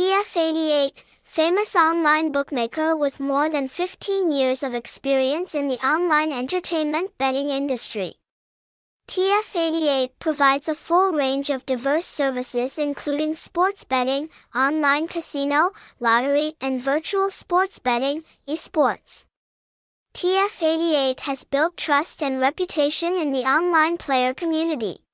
TF88, famous online bookmaker with more than 15 years of experience in the online entertainment betting industry. TF88 provides a full range of diverse services including sports betting, online casino, lottery, and virtual sports betting, esports. TF88 has built trust and reputation in the online player community.